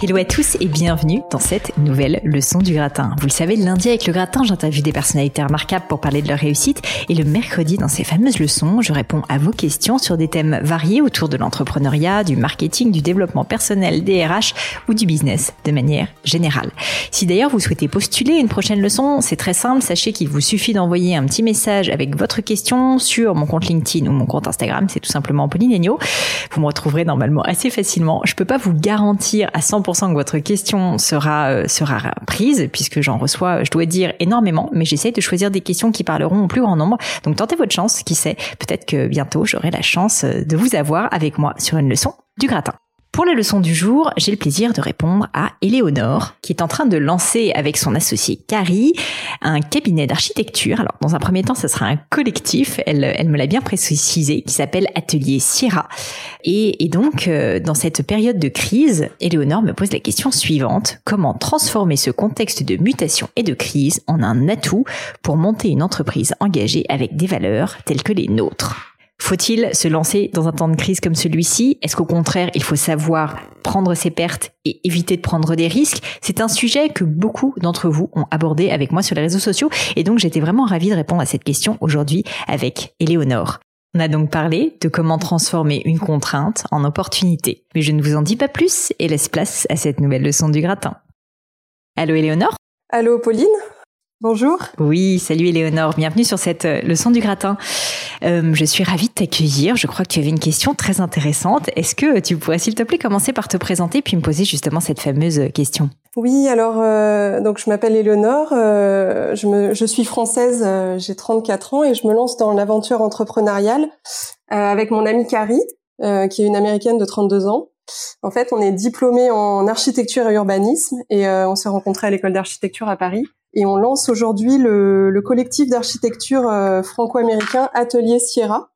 Hello à tous et bienvenue dans cette nouvelle leçon du gratin. Vous le savez, le lundi avec le gratin, j'interviewe des personnalités remarquables pour parler de leur réussite et le mercredi, dans ces fameuses leçons, je réponds à vos questions sur des thèmes variés autour de l'entrepreneuriat, du marketing, du développement personnel, des RH ou du business de manière générale. Si d'ailleurs vous souhaitez postuler une prochaine leçon, c'est très simple, sachez qu'il vous suffit d'envoyer un petit message avec votre question sur mon compte LinkedIn ou mon compte Instagram, c'est tout simplement Pauline. Vous me retrouverez normalement assez facilement. Je peux pas vous garantir à 100% que votre question sera euh, sera prise puisque j'en reçois, je dois dire énormément, mais j'essaie de choisir des questions qui parleront au plus grand nombre. Donc tentez votre chance, qui sait, peut-être que bientôt j'aurai la chance de vous avoir avec moi sur une leçon du gratin. Pour la leçon du jour, j'ai le plaisir de répondre à Éléonore, qui est en train de lancer avec son associé Carrie un cabinet d'architecture. Alors, dans un premier temps, ce sera un collectif, elle, me l'a bien précisé, qui s'appelle Atelier Sierra. Et, et donc, euh, dans cette période de crise, Éléonore me pose la question suivante. Comment transformer ce contexte de mutation et de crise en un atout pour monter une entreprise engagée avec des valeurs telles que les nôtres? Faut-il se lancer dans un temps de crise comme celui-ci? Est-ce qu'au contraire, il faut savoir prendre ses pertes et éviter de prendre des risques? C'est un sujet que beaucoup d'entre vous ont abordé avec moi sur les réseaux sociaux et donc j'étais vraiment ravie de répondre à cette question aujourd'hui avec Éléonore. On a donc parlé de comment transformer une contrainte en opportunité. Mais je ne vous en dis pas plus et laisse place à cette nouvelle leçon du gratin. Allô Éléonore? Allô Pauline? Bonjour. Oui, salut Éléonore, bienvenue sur cette euh, leçon du gratin. Euh, je suis ravie de t'accueillir. Je crois que tu avais une question très intéressante. Est-ce que tu pourrais, s'il te plaît, commencer par te présenter puis me poser justement cette fameuse question? Oui, alors euh, donc je m'appelle Éléonore, je, me, je suis française, j'ai 34 ans et je me lance dans l'aventure entrepreneuriale avec mon amie Carrie, qui est une américaine de 32 ans. En fait, on est diplômé en architecture et urbanisme et on s'est rencontrés à l'école d'architecture à Paris. Et on lance aujourd'hui le, le, collectif d'architecture euh, franco-américain Atelier Sierra.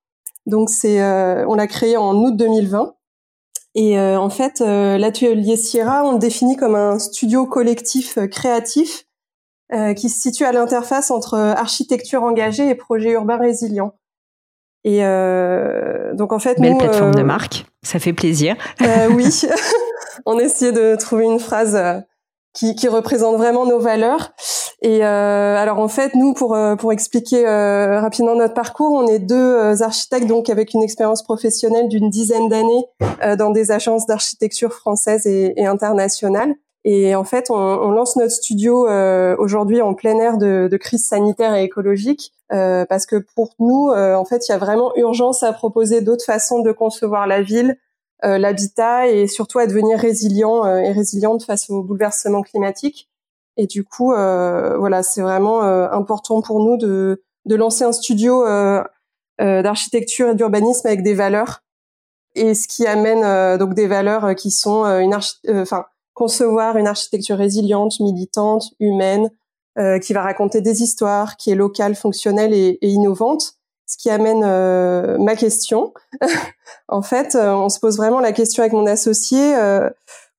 Donc c'est, euh, on l'a créé en août 2020. Et euh, en fait, l'atelier Sierra, on le définit comme un studio collectif créatif qui se situe à l'interface entre architecture engagée et projet urbain résilient. Et donc en fait, belle plateforme de marque, ça fait plaisir. oui, on essayait de trouver une phrase qui, qui représente vraiment nos valeurs. Et euh, alors en fait, nous, pour euh, pour expliquer euh, rapidement notre parcours, on est deux euh, architectes donc avec une expérience professionnelle d'une dizaine d'années dans des agences d'architecture françaises et, et, internationales. Et en fait, on, on lance notre studio aujourd'hui en plein air de, de, crise sanitaire et écologique parce que pour nous, en fait, il y a vraiment urgence à proposer d'autres façons de concevoir la ville, euh, l'habitat et surtout à devenir résilient euh, et résiliente face au bouleversement climatique. Et du coup, euh, voilà, c'est vraiment important pour nous de, de lancer un studio d'architecture et d'urbanisme avec des valeurs et ce qui amène donc des valeurs qui sont une enfin concevoir une architecture résiliente, militante, humaine, qui va raconter des histoires, qui est locale, fonctionnelle et, et innovante ce qui amène euh, ma question. en fait, euh, on se pose vraiment la question avec mon associé euh,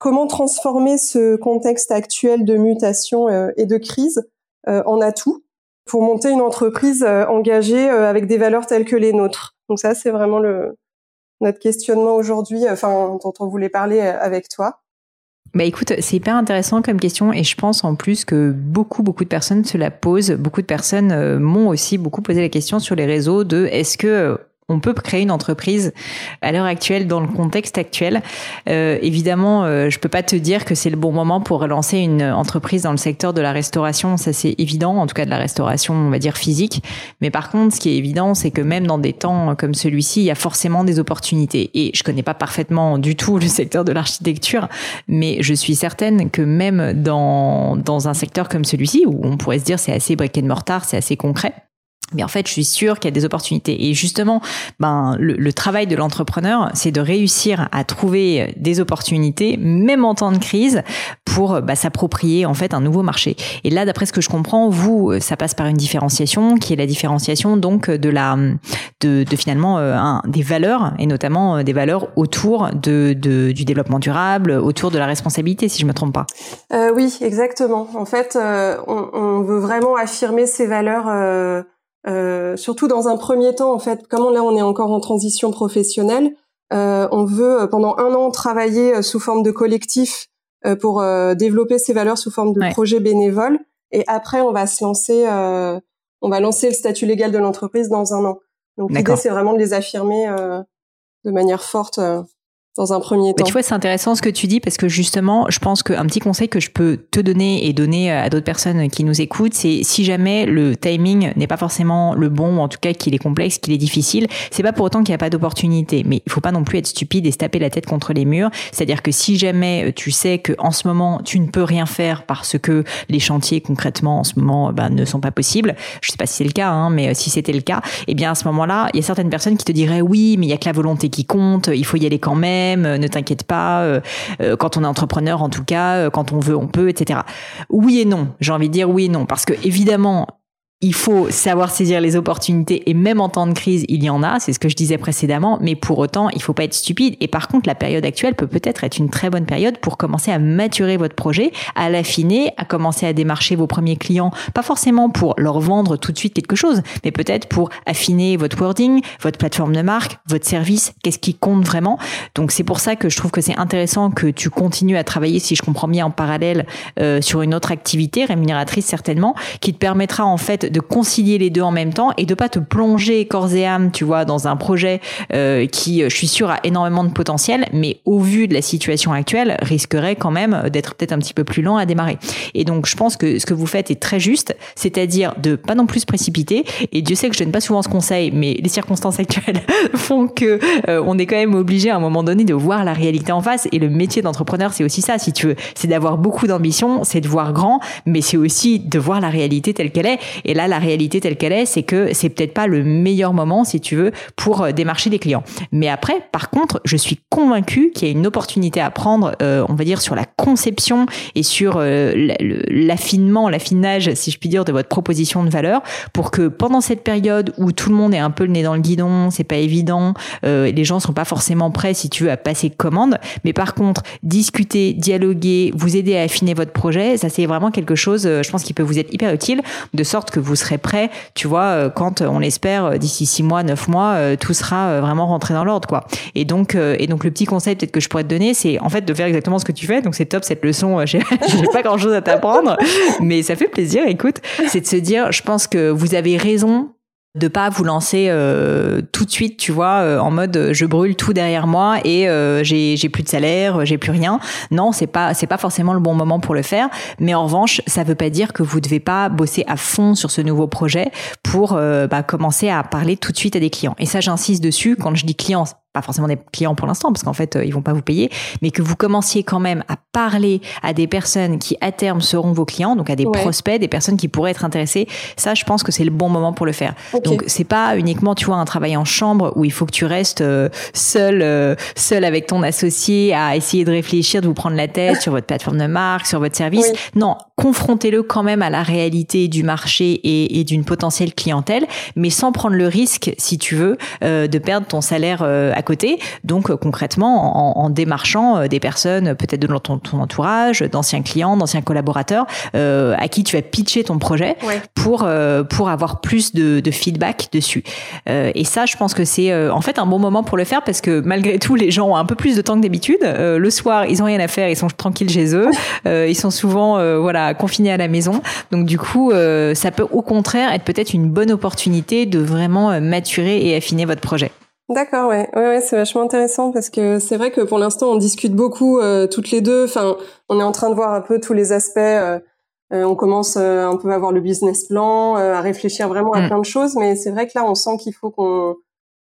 comment transformer ce contexte actuel de mutation et de crise en atout pour monter une entreprise engagée avec des valeurs telles que les nôtres. Donc ça, c'est vraiment notre questionnement aujourd'hui, enfin dont on voulait parler avec toi. Bah écoute, c'est hyper intéressant comme question et je pense en plus que beaucoup beaucoup de personnes se la posent. Beaucoup de personnes euh, m'ont aussi beaucoup posé la question sur les réseaux de est-ce que on peut créer une entreprise à l'heure actuelle dans le contexte actuel. Euh, évidemment, euh, je peux pas te dire que c'est le bon moment pour relancer une entreprise dans le secteur de la restauration, ça c'est évident, en tout cas de la restauration, on va dire physique. Mais par contre, ce qui est évident, c'est que même dans des temps comme celui-ci, il y a forcément des opportunités. Et je connais pas parfaitement du tout le secteur de l'architecture, mais je suis certaine que même dans dans un secteur comme celui-ci, où on pourrait se dire c'est assez brick and mortar, c'est assez concret, mais en fait, je suis sûre qu'il y a des opportunités. Et justement, ben, le, travail de l'entrepreneur, c'est de réussir à trouver des opportunités, même en temps de crise, pour bah, s'approprier en fait un nouveau marché. Et là, d'après ce que je comprends, vous, ça passe par une différenciation, qui est la différenciation donc de la, de, de finalement euh, un, des valeurs et notamment euh, des valeurs autour de, de, du développement durable, autour de la responsabilité, si je me trompe pas. Euh, oui, exactement. En fait, euh, on, on, veut vraiment affirmer ces valeurs. Euh euh, surtout dans un premier temps, en fait, comme là on est encore en transition professionnelle, euh, on veut euh, pendant un an travailler sous forme de collectif pour développer ces valeurs sous forme de projet bénévole. Et après, on va se lancer, on va lancer le statut légal de l'entreprise dans un an. Donc l'idée, c'est vraiment de les affirmer de manière forte dans un premier temps. tu vois, c'est intéressant ce que tu dis parce que justement, je pense qu'un petit conseil que je peux te donner et donner à d'autres personnes qui nous écoutent, c'est si jamais le timing n'est pas forcément le bon ou en tout cas qu'il est complexe, qu'il est difficile, c'est pas pour autant qu'il n'y a pas d'opportunité. Mais il faut pas non plus être stupide et se taper la tête contre les murs. C'est-à-dire que si jamais tu sais que en ce moment tu ne peux rien faire parce que les chantiers concrètement en ce moment bah, ne sont pas possibles, je sais pas si c'est le cas, hein, mais si c'était le cas, eh bien à ce moment-là, il y a certaines personnes qui te diraient oui, mais il y a que la volonté qui compte, il faut y aller quand même euh, ne t'inquiète pas, euh, euh, quand on est entrepreneur en tout cas, quand on veut, on peut, etc. Oui et non, j'ai envie de dire oui et non, parce que évidemment, il faut savoir saisir les opportunités et même en temps de crise, il y en a, c'est ce que je disais précédemment, mais pour autant, il faut pas être stupide. Et par contre, la période actuelle peut peut-être être une très bonne période pour commencer à maturer votre projet, à l'affiner, à commencer à démarcher vos premiers clients, pas forcément pour leur vendre tout de suite quelque chose, mais peut-être pour affiner votre wording, votre plateforme de marque, votre service, qu'est-ce qui compte vraiment. Donc c'est pour ça que je trouve que c'est intéressant que tu continues à travailler, si je comprends bien, en parallèle euh, sur une autre activité rémunératrice certainement, qui te permettra en fait de concilier les deux en même temps et de pas te plonger corps et âme, tu vois, dans un projet euh, qui, je suis sûre, a énormément de potentiel, mais au vu de la situation actuelle, risquerait quand même d'être peut-être un petit peu plus lent à démarrer. Et donc, je pense que ce que vous faites est très juste, c'est-à-dire de pas non plus se précipiter. Et Dieu sait que je donne pas souvent ce conseil, mais les circonstances actuelles font que euh, on est quand même obligé à un moment donné de voir la réalité en face. Et le métier d'entrepreneur, c'est aussi ça, si tu veux, c'est d'avoir beaucoup d'ambition, c'est de voir grand, mais c'est aussi de voir la réalité telle qu'elle est. là, la réalité telle qu'elle est, c'est que c'est peut-être pas le meilleur moment, si tu veux, pour euh, démarcher des clients. Mais après, par contre, je suis convaincue qu'il y a une opportunité à prendre, euh, on va dire, sur la conception et sur euh, l'affinement, l'affinage, si je puis dire, de votre proposition de valeur, pour que pendant cette période où tout le monde est un peu le nez dans le guidon, c'est pas évident, les gens sont pas forcément prêts, si tu veux, à passer commande. Mais par contre, discuter, dialoguer, vous aider à affiner votre projet, ça c'est vraiment quelque chose, je pense, qui peut vous être hyper utile, de sorte que vous serez prêt, tu vois, euh, quand euh, on l'espère euh, d'ici six mois, neuf mois, tout sera vraiment rentré dans l'ordre, quoi. Et donc, et donc le petit conseil peut-être que je pourrais te donner, c'est en fait de faire exactement ce que tu fais. Donc c'est top cette leçon. J'ai pas grand chose à t'apprendre, mais ça fait plaisir. Écoute, c'est de se dire, je pense que vous avez raison de pas vous lancer euh, tout de suite, tu vois, euh, en mode euh, je brûle tout derrière moi et j'ai plus de salaire, j'ai plus rien. Non, c'est pas c'est pas forcément le bon moment pour le faire. Mais en revanche, ça veut pas dire que vous devez pas bosser à fond sur ce nouveau projet pour bah, commencer à parler tout de suite à des clients. Et ça, j'insiste dessus. Quand je dis clients, pas forcément des clients pour l'instant parce qu'en fait euh, ils vont pas vous payer mais que vous commenciez quand même à parler à des personnes qui à terme seront vos clients donc à des prospects des personnes qui pourraient être intéressées ça je pense que c'est le bon moment pour le faire. Donc c'est pas uniquement tu vois un travail en chambre où il faut que tu restes euh, seul euh, seul avec ton associé à essayer de réfléchir de vous prendre la tête sur votre plateforme de marque sur votre service. Non confrontez-le quand même à la réalité du marché et, et d'une potentielle clientèle, mais sans prendre le risque, si tu veux, euh, de perdre ton salaire euh, à côté. Donc euh, concrètement, en, en démarchant des personnes peut-être de ton, ton entourage, d'anciens clients, d'anciens collaborateurs, à qui tu vas pitcher ton projet pour pour avoir plus de, de feedback dessus. et ça, je pense que c'est en fait un bon moment pour le faire parce que malgré tout, les gens ont un peu plus de temps que d'habitude. le soir, ils ont rien à faire, ils sont tranquilles chez eux, ils sont souvent voilà confinés à la maison. Donc du coup, ça peut au contraire être peut-être une bonne opportunité de vraiment maturer et affiner votre projet. D'accord, ouais, ouais, ouais c'est vachement intéressant parce que c'est vrai que pour l'instant on discute beaucoup euh, toutes les deux. Enfin, on est en train de voir un peu tous les aspects. Euh, euh on commence euh, un peu à voir le business plan, à réfléchir vraiment à mm. plein de choses, mais c'est vrai que là on sent qu'il faut qu'on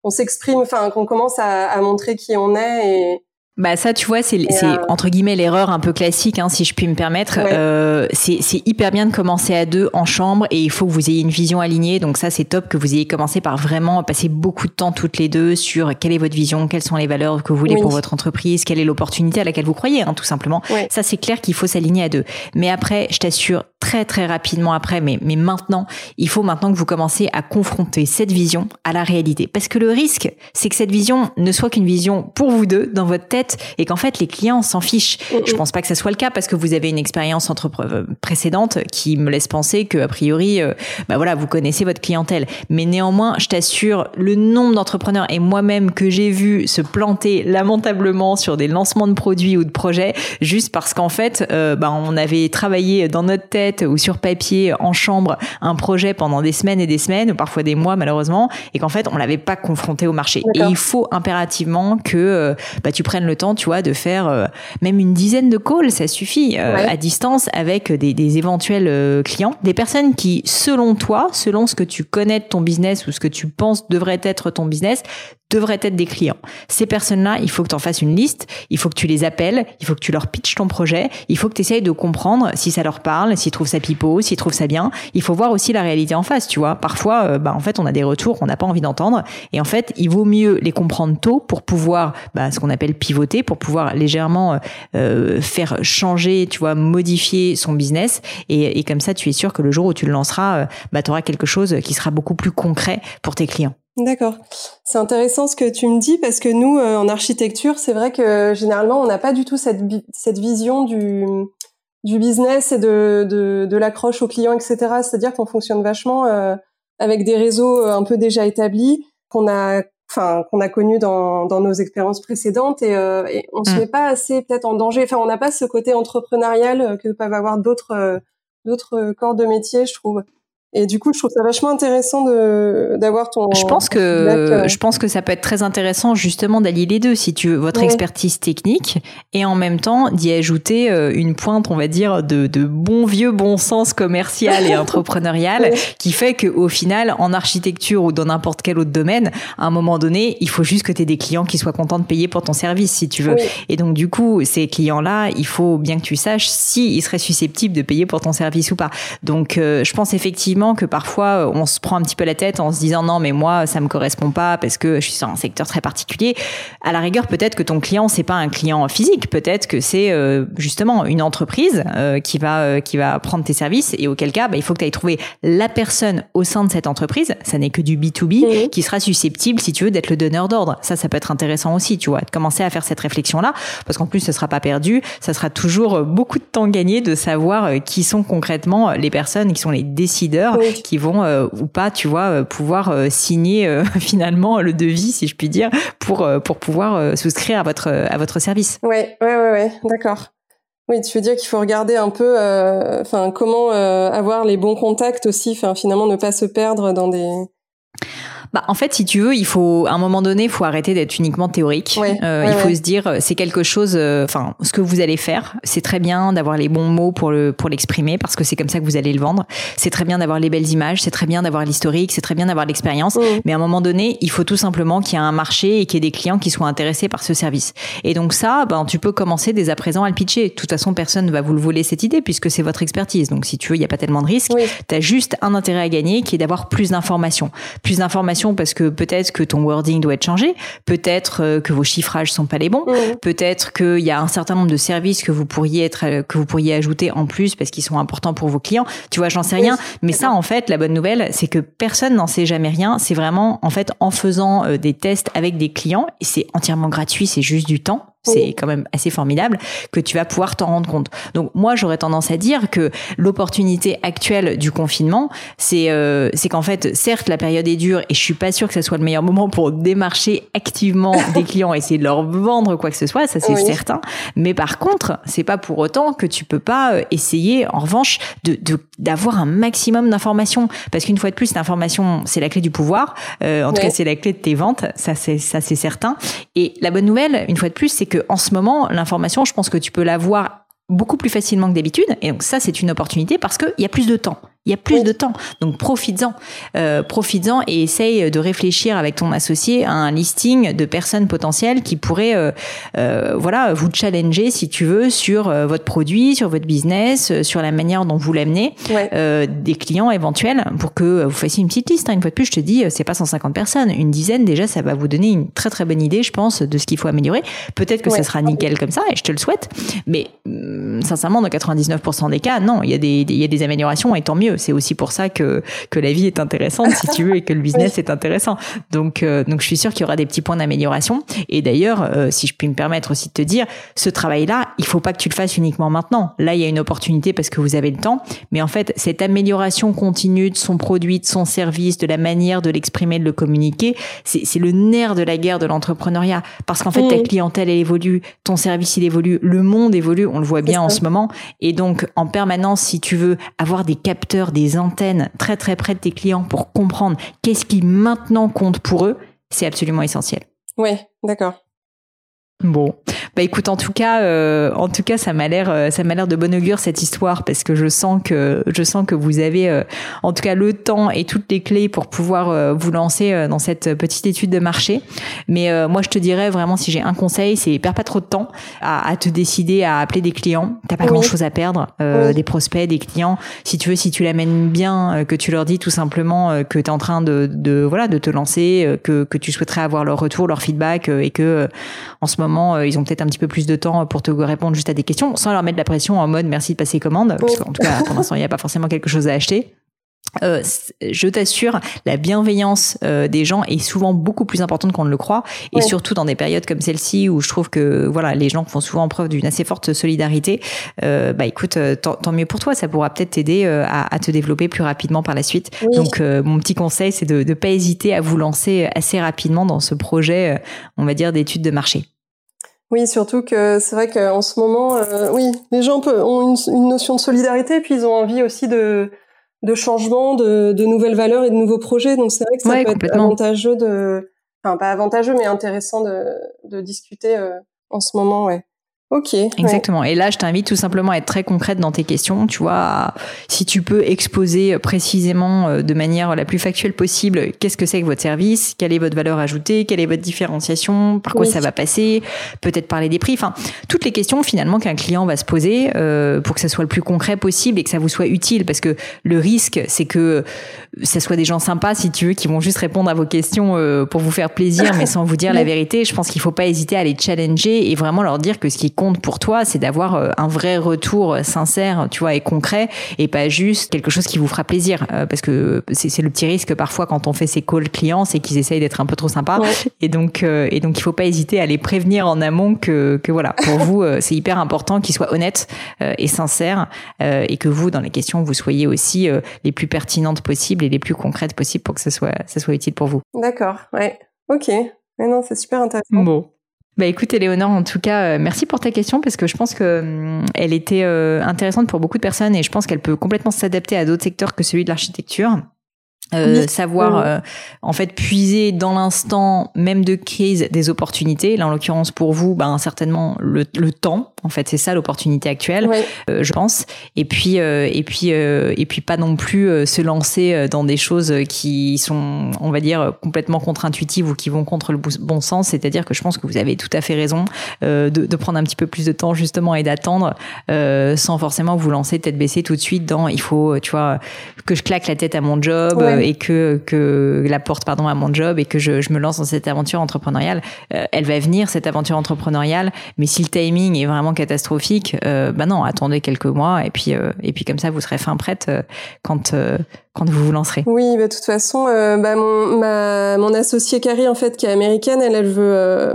on s'exprime, enfin qu'on commence à, à, montrer qui on est et, bah ça, tu vois, c'est euh, entre guillemets l'erreur un peu classique, hein, si je puis me permettre. Euh, c'est hyper bien de commencer à deux en chambre et il faut que vous ayez une vision alignée. Donc ça, c'est top que vous ayez commencé par vraiment passer beaucoup de temps toutes les deux sur quelle est votre vision, quelles sont les valeurs que vous voulez pour votre entreprise, quelle est l'opportunité à laquelle vous croyez, hein, tout simplement. Ça, c'est clair qu'il faut s'aligner à deux. Mais après, je t'assure, très très rapidement après, mais, mais maintenant, il faut maintenant que vous commencez à confronter cette vision à la réalité. Parce que le risque, c'est que cette vision ne soit qu'une vision pour vous deux dans votre tête et qu'en fait les clients s'en fichent. Je pense pas que ça soit le cas parce que vous avez une expérience entre euh, précédente qui me laisse penser que a priori, euh, bah voilà, vous connaissez votre clientèle. Mais néanmoins, je t'assure, le nombre d'entrepreneurs et moi-même que j'ai vu se planter lamentablement sur des lancements de produits ou de projets juste parce qu'en fait, euh, bah, on avait travaillé dans notre tête ou sur papier en chambre un projet pendant des semaines et des semaines, ou parfois des mois malheureusement, et qu'en fait on l'avait pas confronté au marché. Et il faut impérativement que bah, tu prennes le temps, tu vois, de faire euh, même une dizaine de calls, ça suffit, euh, à distance avec des, des éventuels euh, clients, des personnes qui, selon toi, selon ce que tu connais de ton business ou ce que tu penses devrait être ton business, devraient être des clients. Ces personnes-là, il faut que tu en fasses une liste, il faut que tu les appelles, il faut que tu leur pitches ton projet, il faut que tu essayes de comprendre si ça leur parle, s'ils trouvent ça pipeau, s'ils trouvent ça bien. Il faut voir aussi la réalité en face, tu vois. Parfois, bah, en fait, on a des retours qu'on n'a pas envie d'entendre. Et en fait, il vaut mieux les comprendre tôt pour pouvoir, bah, ce qu'on appelle pivoter, pour pouvoir légèrement euh, euh, faire changer, tu vois, modifier son business. Et, comme ça, tu es sûr que le jour où tu le lanceras, bah, tu auras quelque chose qui sera beaucoup plus concret pour tes clients. D'accord. C'est intéressant ce que tu me dis parce que nous, euh, en architecture, c'est vrai que généralement, on n'a pas du tout cette, vision du, business et de, l'accroche aux clients, etc. C'est-à-dire qu'on fonctionne vachement euh, avec des réseaux euh, un peu déjà établis qu'on a, enfin, qu'on a connus dans, dans nos expériences précédentes et, et on se mm. met pas assez peut-être en danger. Enfin, on n'a pas ce côté entrepreneurial que peuvent avoir d'autres d'autres corps de métier, je trouve. Et du coup, je trouve ça vachement intéressant de d'avoir ton. Je pense que euh. je pense que ça peut être très intéressant justement d'allier les deux, si tu veux, votre expertise technique et en même temps d'y ajouter euh, une pointe, on va dire, de, de bon vieux bon sens commercial et entrepreneurial, qui fait que au final, en architecture ou dans n'importe quel autre domaine, à un moment donné, il faut juste que tu aies des clients qui soient contents de payer pour ton service, si tu veux. Et donc du coup, ces clients-là, il faut bien que tu saches si ils seraient susceptibles de payer pour ton service ou pas. Donc, euh, je pense effectivement que parfois euh, on se prend un petit peu la tête en se disant non mais moi ça me correspond pas parce que je suis sur un secteur très particulier. À la rigueur peut-être que ton client c'est pas un client physique, peut-être que c'est euh, justement une entreprise euh, qui va qui va prendre tes services et auquel cas bah, il faut que tu ailles trouver la personne au sein de cette entreprise, ça n'est que du B2B qui sera susceptible si tu veux d'être le donneur d'ordre. Ça ça peut être intéressant aussi, tu vois, de commencer à faire cette réflexion là parce qu'en plus ce sera pas perdu, ça sera toujours beaucoup de temps gagné de savoir qui sont concrètement les personnes qui sont les décideurs qui vont euh, ou pas, tu vois, euh, pouvoir euh, signer finalement le devis, si je puis dire, pour pour pouvoir souscrire à votre à votre service. Ouais, ouais, ouais, ouais, d'accord. Oui, tu veux dire qu'il faut regarder un peu, enfin, comment avoir les bons contacts aussi, enfin, finalement, ne pas se perdre dans des bah, en fait, si tu veux, il faut, à un moment donné, il faut arrêter d'être uniquement théorique. Euh, il faut se dire, euh, c'est quelque chose, euh, enfin, ce que vous allez faire, c'est très bien d'avoir les bons mots pour le, pour l'exprimer, parce que c'est comme ça que vous allez le vendre. C'est très bien d'avoir les belles images, c'est très bien d'avoir l'historique, c'est très bien d'avoir l'expérience. Mais à un moment donné, il faut tout simplement qu'il y ait un marché et qu'il y ait des clients qui soient intéressés par ce service. Et donc ça, ben, tu peux commencer dès à présent à le pitcher. De toute façon, personne ne va vous le voler cette idée puisque c'est votre expertise. Donc si tu veux, il n'y a pas tellement de risques. Tu as juste un intérêt à gagner qui est d'avoir plus d'informations. Plus d'informations informations parce que peut-être que ton wording doit être changé, peut-être que vos chiffrages sont pas les bons, mmh. peut-être qu'il y a un certain nombre de services que vous pourriez être que vous pourriez ajouter en plus parce qu'ils sont importants pour vos clients. Tu vois, j'en sais rien, mais ça en fait, la bonne nouvelle, c'est que personne n'en sait jamais rien. C'est vraiment en fait en faisant des tests avec des clients, et c'est entièrement gratuit, c'est juste du temps c'est quand même assez formidable que tu vas pouvoir t'en rendre compte. Donc moi j'aurais tendance à dire que l'opportunité actuelle du confinement, c'est euh, c'est qu'en fait certes la période est dure et je suis pas sûre que ce soit le meilleur moment pour démarcher activement des clients, essayer de leur vendre quoi que ce soit, ça c'est certain. Mais par contre c'est pas pour autant que tu peux pas euh, essayer en revanche de d'avoir un maximum d'informations parce qu'une fois de plus l'information c'est la clé du pouvoir. Euh, en tout cas c'est la clé de tes ventes, ça c'est ça c'est certain. Et la bonne nouvelle une fois de plus c'est que en ce moment, l'information, je pense que tu peux l'avoir beaucoup plus facilement que d'habitude. Et donc ça, c'est une opportunité parce qu'il y a plus de temps. Il y a plus de temps, donc profites-en, euh, profites-en et essaye de réfléchir avec ton associé à un listing de personnes potentielles qui pourraient, euh, euh, voilà, vous challenger si tu veux sur votre produit, sur votre business, sur la manière dont vous l'amenez, des clients éventuels pour que vous fassiez une petite liste. Hein. Une fois de plus, je te dis, c'est pas 150 personnes, une dizaine déjà, ça va vous donner une très très bonne idée, je pense, de ce qu'il faut améliorer. Peut-être que ça sera nickel comme ça et je te le souhaite, mais hum, sincèrement, dans 99% des cas, non, il y a des, il y a des améliorations et tant mieux c'est aussi pour ça que que la vie est intéressante, si tu veux, et que le business est intéressant. Donc euh, donc je suis sûre qu'il y aura des petits points d'amélioration. Et d'ailleurs, euh, si je puis me permettre aussi de te dire, ce travail-là, il faut pas que tu le fasses uniquement maintenant. Là, il y a une opportunité parce que vous avez le temps, mais en fait, cette amélioration continue de son produit, de son service, de la manière de l'exprimer, de le communiquer, c'est le nerf de la guerre de l'entrepreneuriat. Parce qu'en fait, ta clientèle elle évolue, ton service il évolue, le monde évolue, on le voit bien en ce moment. Et donc, en permanence, si tu veux avoir des capteurs des antennes très très près de tes clients pour comprendre qu'est-ce qui maintenant compte pour eux, c'est absolument essentiel. Oui, d'accord. Bon, bah écoute, en tout cas, euh, en tout cas, ça m'a l'air, euh, ça m'a l'air de bon augure cette histoire parce que je sens que, je sens que vous avez, euh, en tout cas, le temps et toutes les clés pour pouvoir vous lancer dans cette petite étude de marché. Mais moi, je te dirais vraiment, si j'ai un conseil, c'est perds pas trop de temps à, à, te décider à appeler des clients. T'as pas grand chose à perdre, des prospects, des clients. Si tu veux, si tu l'amènes bien, que tu leur dis tout simplement que tu es en train de, de, voilà, de te lancer, que que tu souhaiterais avoir leur retour, leur feedback et que en ce moment euh, ils ont peut-être un petit peu plus de temps pour te répondre juste à des questions, sans leur mettre de la pression en mode merci de passer commande, parce qu'en tout cas, pour l'instant, il n'y a pas forcément quelque chose à acheter. Euh, je t'assure, la bienveillance euh, des gens est souvent beaucoup plus importante qu'on ne le croit, et surtout dans des périodes comme celle-ci où je trouve que voilà, les gens font souvent preuve d'une assez forte solidarité. Euh, bah écoute, tant, mieux pour toi, ça pourra peut-être t'aider à, à, te développer plus rapidement par la suite. Donc mon petit conseil, c'est de ne pas hésiter à vous lancer assez rapidement dans ce projet, on va dire, d'études de marché. Oui, surtout que c'est vrai qu'en ce moment, euh, oui, les gens ont une, notion de solidarité, puis ils ont envie aussi de, de changement, de, de nouvelles valeurs et de nouveaux projets. Donc c'est vrai que ça peut être avantageux de, enfin pas avantageux, mais intéressant de, de discuter euh, en ce moment, ouais. Ok. Exactement. Et là, je t'invite tout simplement à être très concrète dans tes questions. Tu vois, si tu peux exposer précisément, euh, de manière la plus factuelle possible, qu'est-ce que c'est que votre service, quelle est votre valeur ajoutée, quelle est votre différenciation, par quoi ça va passer, peut-être parler des prix. Enfin, toutes les questions finalement qu'un client va se poser euh, pour que ça soit le plus concret possible et que ça vous soit utile. Parce que le risque, c'est que ça soit des gens sympas, si tu veux, qui vont juste répondre à vos questions euh, pour vous faire plaisir, mais sans vous dire la vérité. Je pense qu'il faut pas hésiter à les challenger et vraiment leur dire que ce qui compte pour toi, c'est d'avoir euh, un vrai retour sincère, tu vois, et concret, et pas juste quelque chose qui vous fera plaisir. Euh, parce que c'est le petit risque parfois quand on fait ces calls clients, c'est qu'ils essayent d'être un peu trop sympas. Et donc, euh, et donc, il faut pas hésiter à les prévenir en amont que, que voilà, pour vous, c'est hyper important qu'ils soient honnêtes et sincères, et que vous, dans les questions, vous soyez aussi les plus pertinentes possibles et les plus concrètes possibles pour que ce soit, ça soit utile pour vous. D'accord, ouais. Ok. Mais non, c'est super intéressant. Bon. Bah écoute Éléonore, en tout cas, euh, merci pour ta question parce que je pense que hum, elle était euh, intéressante pour beaucoup de personnes et je pense qu'elle peut complètement s'adapter à d'autres secteurs que celui de l'architecture. Euh, savoir euh, en fait puiser dans l'instant même de crise des opportunités. Là en l'occurrence pour vous ben certainement le, le temps En fait, c'est ça l'opportunité actuelle, euh, je pense. Et puis, euh, et puis, euh, et puis pas non plus se lancer dans des choses qui sont, on va dire, complètement contre-intuitives ou qui vont contre le bon sens. C'est-à-dire que je pense que vous avez tout à fait raison de, de, prendre un petit peu plus de temps justement et d'attendre, sans forcément vous lancer tête baissée tout de suite dans il faut, tu vois, que je claque la tête à mon job et que que la porte pardon à mon job et que je, je me lance dans cette aventure entrepreneuriale. elle va venir cette aventure entrepreneuriale, mais si le timing est vraiment catastrophique, euh, bah non, attendez quelques mois et puis euh, et puis comme ça vous serez fin prête euh, quand quand vous vous lancerez. Oui, bah, de toute façon, bah, mon ma mon associée Carrie en fait qui est américaine, elle elle veut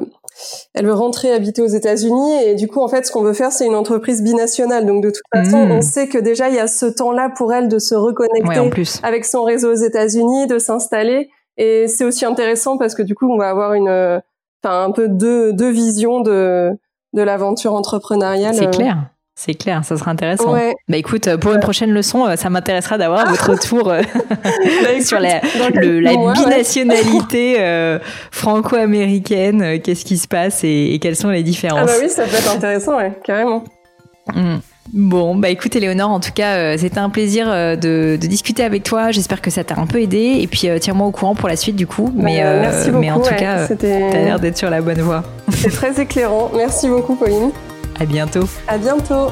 elle veut rentrer habiter aux États-Unis et du coup en fait ce qu'on veut faire c'est une entreprise binationale donc de toute façon mmh. on sait que déjà il y a ce temps-là pour elle de se reconnecter avec son réseau aux États-Unis de s'installer et c'est aussi intéressant parce que du coup on va avoir une enfin un peu deux deux visions de de l'aventure entrepreneuriale. C'est euh. clair. C'est clair, ça sera intéressant. Bah écoute, pour une prochaine leçon, euh, ça m'intéressera d'avoir votre retour euh, bah, sur la, la binationalité franco-américaine. Qu'est-ce qui se passe et, quelles sont les différences? Ah bah oui, ça peut être intéressant, ouais, carrément. Mmh. Bon, bah écoute Léonore, en tout cas, euh, c'était un plaisir euh, de, discuter avec toi. J'espère que ça t'a un peu aidé. Et puis, euh, tiens-moi au courant pour la suite du coup. Mais, merci beaucoup, mais en tout cas, t'as l'air d'être sur la bonne voie. C'est très éclairant. Merci beaucoup, Pauline. À bientôt. À bientôt.